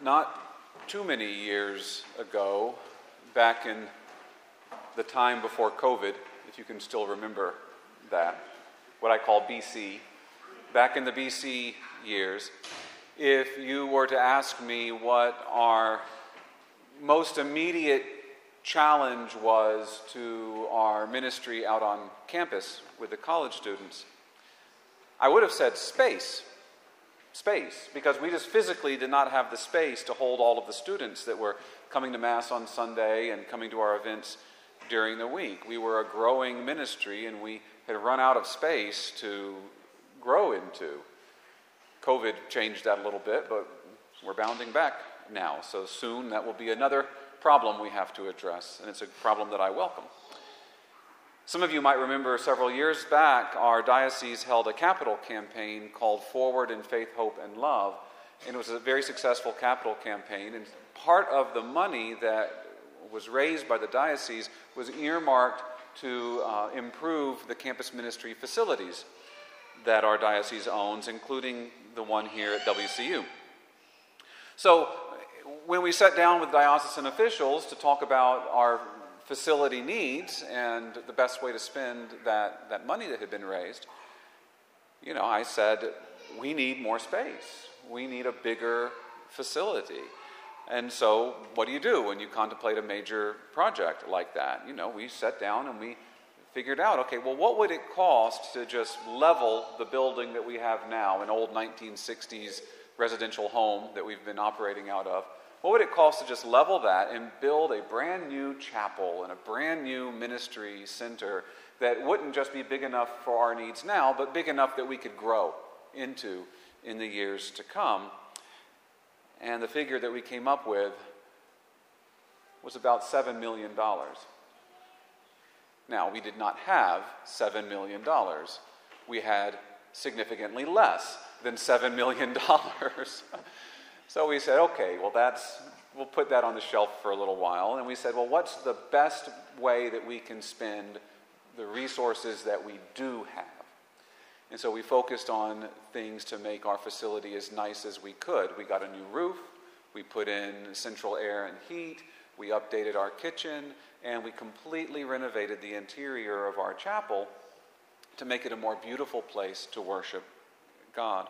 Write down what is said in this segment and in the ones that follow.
Not too many years ago, back in the time before COVID, if you can still remember that, what I call BC, back in the BC years, if you were to ask me what our most immediate challenge was to our ministry out on campus with the college students, I would have said space. Space, because we just physically did not have the space to hold all of the students that were coming to Mass on Sunday and coming to our events during the week. We were a growing ministry and we had run out of space to grow into. COVID changed that a little bit, but we're bounding back now. So soon that will be another problem we have to address, and it's a problem that I welcome. Some of you might remember several years back, our diocese held a capital campaign called Forward in Faith, Hope, and Love. And it was a very successful capital campaign. And part of the money that was raised by the diocese was earmarked to uh, improve the campus ministry facilities that our diocese owns, including the one here at WCU. So, when we sat down with diocesan officials to talk about our facility needs and the best way to spend that, that money that had been raised, you know, I said, we need more space. We need a bigger facility. And so, what do you do when you contemplate a major project like that? You know, we sat down and we figured out okay, well, what would it cost to just level the building that we have now, an old 1960s residential home that we've been operating out of? What would it cost to just level that and build a brand new chapel and a brand new ministry center that wouldn't just be big enough for our needs now, but big enough that we could grow into in the years to come? And the figure that we came up with was about $7 million. Now, we did not have $7 million. We had significantly less than $7 million. So we said, okay, well, that's, we'll put that on the shelf for a little while. And we said, well, what's the best way that we can spend the resources that we do have? And so we focused on things to make our facility as nice as we could. We got a new roof, we put in central air and heat, we updated our kitchen, and we completely renovated the interior of our chapel to make it a more beautiful place to worship God.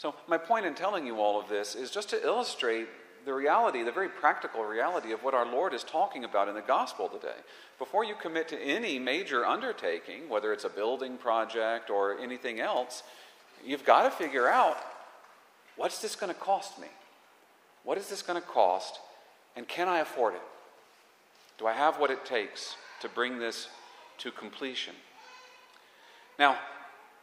So, my point in telling you all of this is just to illustrate the reality, the very practical reality of what our Lord is talking about in the gospel today. Before you commit to any major undertaking, whether it's a building project or anything else, you've got to figure out what's this going to cost me? What is this going to cost? And can I afford it? Do I have what it takes to bring this to completion? Now,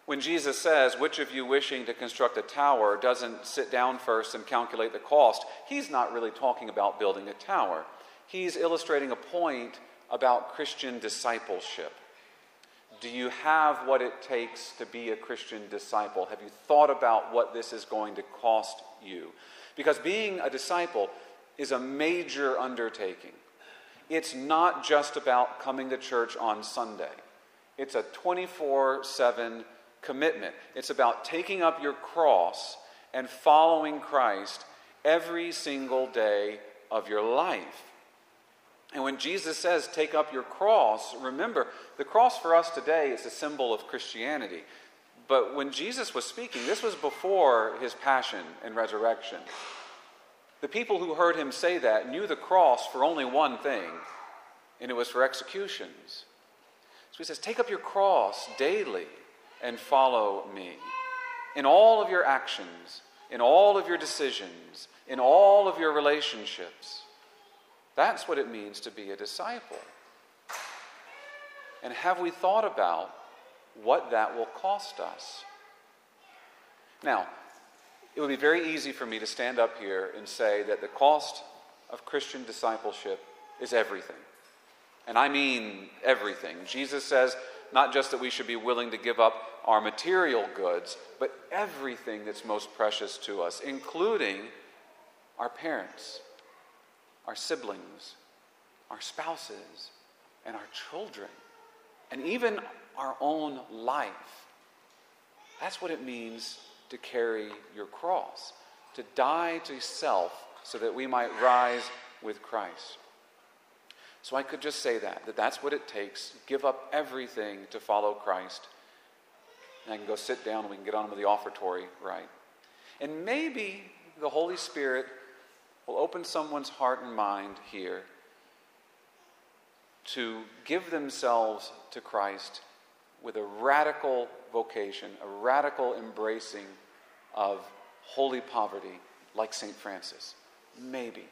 when Jesus says, Which of you wishing to construct a tower doesn't sit down first and calculate the cost, he's not really talking about building a tower. He's illustrating a point about Christian discipleship. Do you have what it takes to be a Christian disciple? Have you thought about what this is going to cost you? Because being a disciple is a major undertaking. It's not just about coming to church on Sunday, it's a 24 7 commitment. It's about taking up your cross and following Christ every single day of your life. And when Jesus says, take up your cross, remember, the cross for us today is a symbol of Christianity. But when Jesus was speaking, this was before his passion and resurrection. The people who heard him say that knew the cross for only one thing, and it was for executions. So he says, Take up your cross daily and follow me. In all of your actions, in all of your decisions, in all of your relationships. That's what it means to be a disciple. And have we thought about what that will cost us? Now, it would be very easy for me to stand up here and say that the cost of Christian discipleship is everything. And I mean everything. Jesus says, not just that we should be willing to give up our material goods, but everything that's most precious to us, including our parents, our siblings, our spouses, and our children, and even our own life. That's what it means to carry your cross, to die to self so that we might rise with Christ. So I could just say that, that that's what it takes. Give up everything to follow Christ. And I can go sit down and we can get on with the offertory, right? And maybe the Holy Spirit will open someone's heart and mind here to give themselves to Christ with a radical vocation, a radical embracing of holy poverty like St. Francis. Maybe.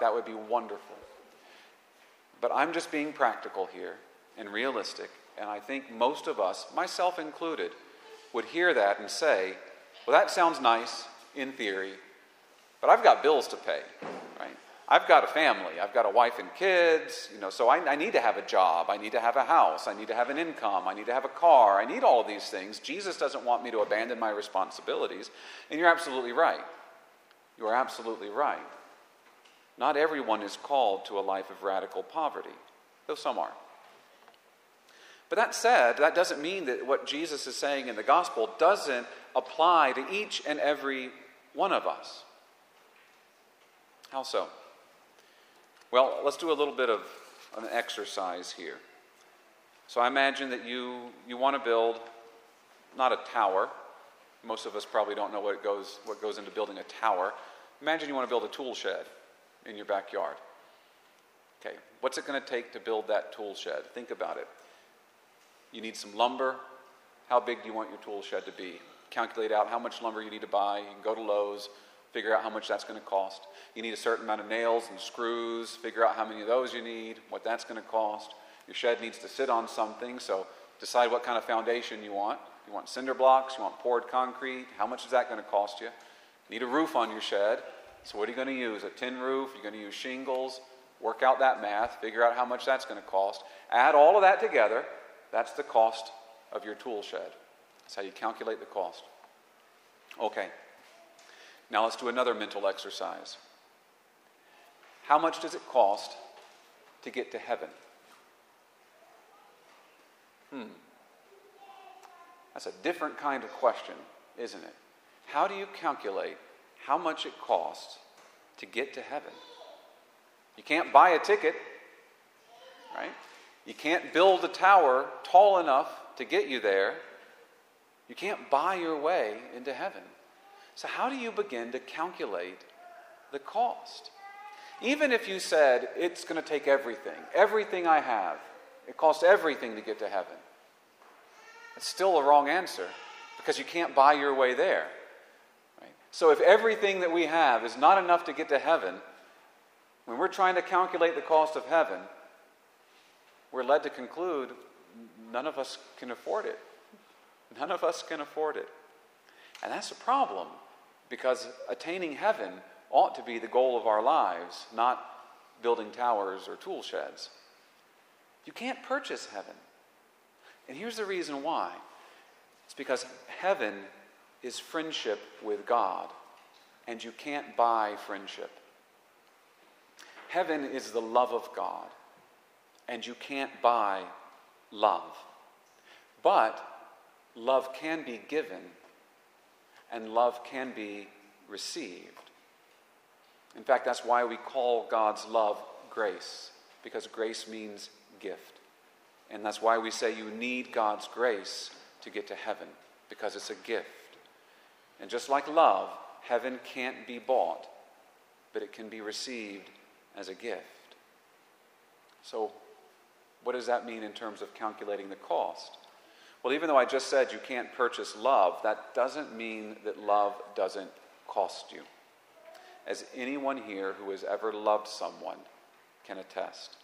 That would be wonderful. But I'm just being practical here and realistic, and I think most of us, myself included, would hear that and say, well, that sounds nice in theory, but I've got bills to pay, right? I've got a family. I've got a wife and kids, you know, so I, I, need to have a job. I need to have a house. I need to have an income. I need to have a car. I need all these things. Jesus doesn't want me to abandon my responsibilities. And you're absolutely right. You are absolutely right. Not everyone is called to a life of radical poverty, though some are. But that said, that doesn't mean that what Jesus is saying in the gospel doesn't apply to each and every one of us. How so? Well, let's do a little bit of an exercise here. So I imagine that you, you want to build not a tower. Most of us probably don't know what, goes, what goes into building a tower. Imagine you want to build a tool shed in your backyard. Okay, what's it going to take to build that tool shed? Think about it. You need some lumber. How big do you want your tool shed to be? Calculate out how much lumber you need to buy. You can go to Lowe's, figure out how much that's going to cost. You need a certain amount of nails and screws, figure out how many of those you need, what that's going to cost. Your shed needs to sit on something, so decide what kind of foundation you want. You want cinder blocks, you want poured concrete, how much is that going to cost you? you need a roof on your shed, so what are you going to use? A tin roof? You're going to use shingles? Work out that math, figure out how much that's going to cost. Add all of that together, that's the cost of your tool shed. That's how you calculate the cost. Okay. Now let's do another mental exercise. How much does it cost to get to heaven? Hmm. That's a different kind of question, isn't it? How do you calculate how much it costs to get to heaven? You can't buy a ticket, right? You can't build a tower tall enough to get you there. You can't buy your way into heaven. So, how do you begin to calculate the cost? Even if you said, it's going to take everything, everything I have, it costs everything to get to heaven, it's still a wrong answer because you can't buy your way there. So, if everything that we have is not enough to get to heaven, when we're trying to calculate the cost of heaven, we're led to conclude none of us can afford it. None of us can afford it. And that's a problem because attaining heaven ought to be the goal of our lives, not building towers or tool sheds. You can't purchase heaven. And here's the reason why it's because heaven is friendship with God, and you can't buy friendship. Heaven is the love of God, and you can't buy love. But love can be given and love can be received. In fact, that's why we call God's love grace, because grace means gift. And that's why we say you need God's grace to get to heaven, because it's a gift. And just like love, heaven can't be bought, but it can be received as a gift. So, what does that mean in terms of calculating the cost? Well, even though I just said you can't purchase love, that doesn't mean that love doesn't cost you. As anyone here who has ever loved someone can attest.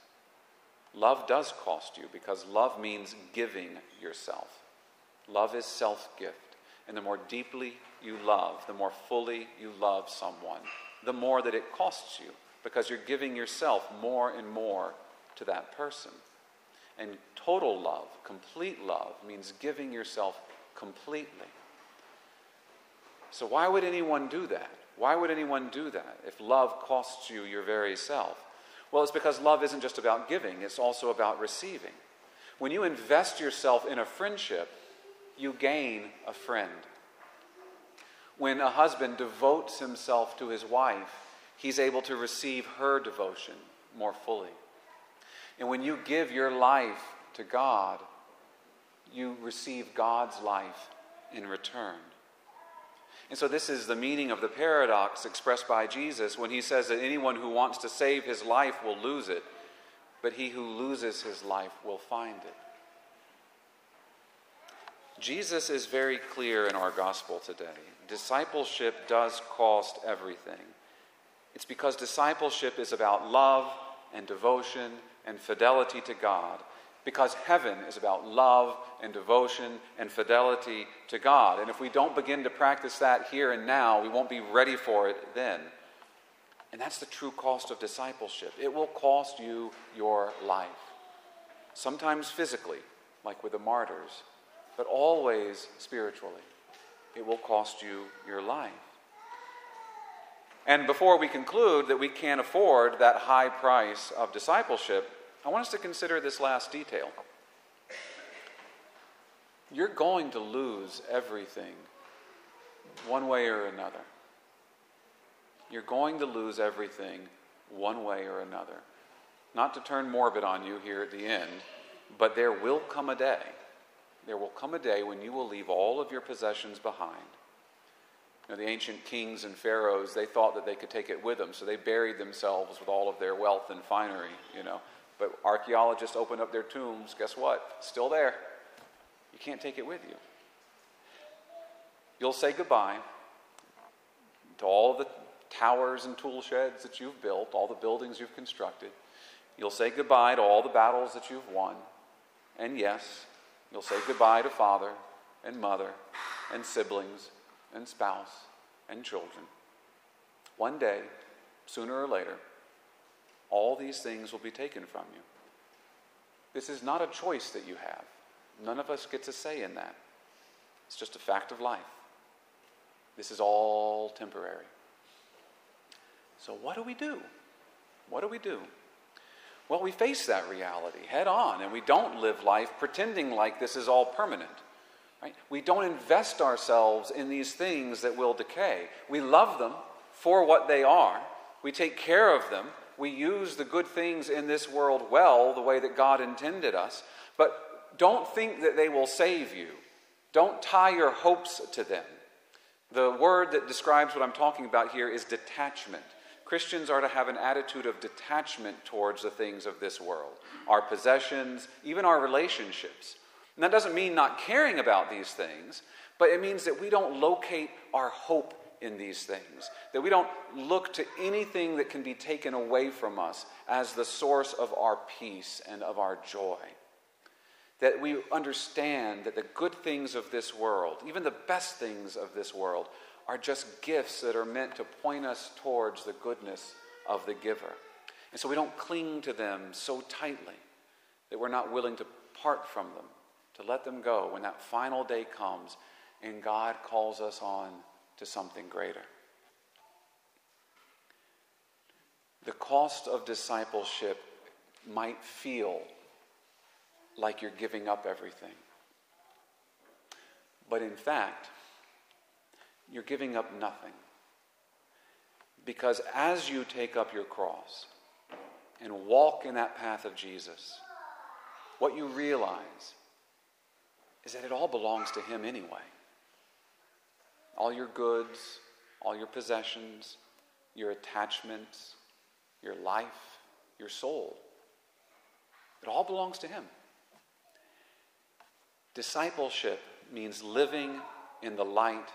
Love does cost you because love means giving yourself. Love is self gift. And the more deeply you love, the more fully you love someone, the more that it costs you because you're giving yourself more and more to that person. And total love, complete love, means giving yourself completely. So, why would anyone do that? Why would anyone do that if love costs you your very self? Well, it's because love isn't just about giving, it's also about receiving. When you invest yourself in a friendship, you gain a friend. When a husband devotes himself to his wife, he's able to receive her devotion more fully. And when you give your life to God, you receive God's life in return. And so, this is the meaning of the paradox expressed by Jesus when he says that anyone who wants to save his life will lose it, but he who loses his life will find it. Jesus is very clear in our gospel today. Discipleship does cost everything. It's because discipleship is about love and devotion and fidelity to God because heaven is about love and devotion and fidelity to God. And if we don't begin to practice that here and now, we won't be ready for it then. And that's the true cost of discipleship. It will cost you your life. Sometimes physically, like with the martyrs, but always spiritually. It will cost you your life. And before we conclude that we can't afford that high price of discipleship, I want us to consider this last detail. You're going to lose everything one way or another. You're going to lose everything one way or another. Not to turn morbid on you here at the end, but there will come a day. There will come a day when you will leave all of your possessions behind. You know, the ancient kings and pharaohs, they thought that they could take it with them, so they buried themselves with all of their wealth and finery, you know. But archaeologists open up their tombs, guess what? Still there. You can't take it with you. You'll say goodbye to all the towers and tool sheds that you've built, all the buildings you've constructed. You'll say goodbye to all the battles that you've won. And yes, you'll say goodbye to father and mother and siblings and spouse and children. One day, sooner or later, all these things will be taken from you. This is not a choice that you have. None of us gets a say in that. It's just a fact of life. This is all temporary. So, what do we do? What do we do? Well, we face that reality head on, and we don't live life pretending like this is all permanent. Right? We don't invest ourselves in these things that will decay. We love them for what they are, we take care of them, we use the good things in this world well, the way that God intended us, but don't think that they will save you. Don't tie your hopes to them. The word that describes what I'm talking about here is detachment. Christians are to have an attitude of detachment towards the things of this world, our possessions, even our relationships. And that doesn't mean not caring about these things, but it means that we don't locate our hope in these things. That we don't look to anything that can be taken away from us as the source of our peace and of our joy. That we understand that the good things of this world, even the best things of this world, are just gifts that are meant to point us towards the goodness of the giver. And so we don't cling to them so tightly that we're not willing to part from them, to let them go when that final day comes and God calls us on to something greater. The cost of discipleship might feel like you're giving up everything. But in fact, you're giving up nothing. Because as you take up your cross and walk in that path of Jesus, what you realize is that it all belongs to Him anyway all your goods, all your possessions, your attachments, your life, your soul. It all belongs to Him. Discipleship means living in the light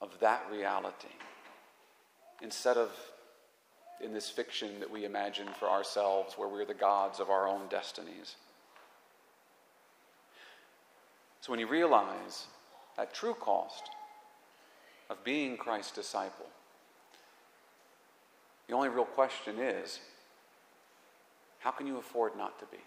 of that reality instead of in this fiction that we imagine for ourselves where we're the gods of our own destinies. So when you realize that true cost, of being Christ's disciple. The only real question is how can you afford not to be?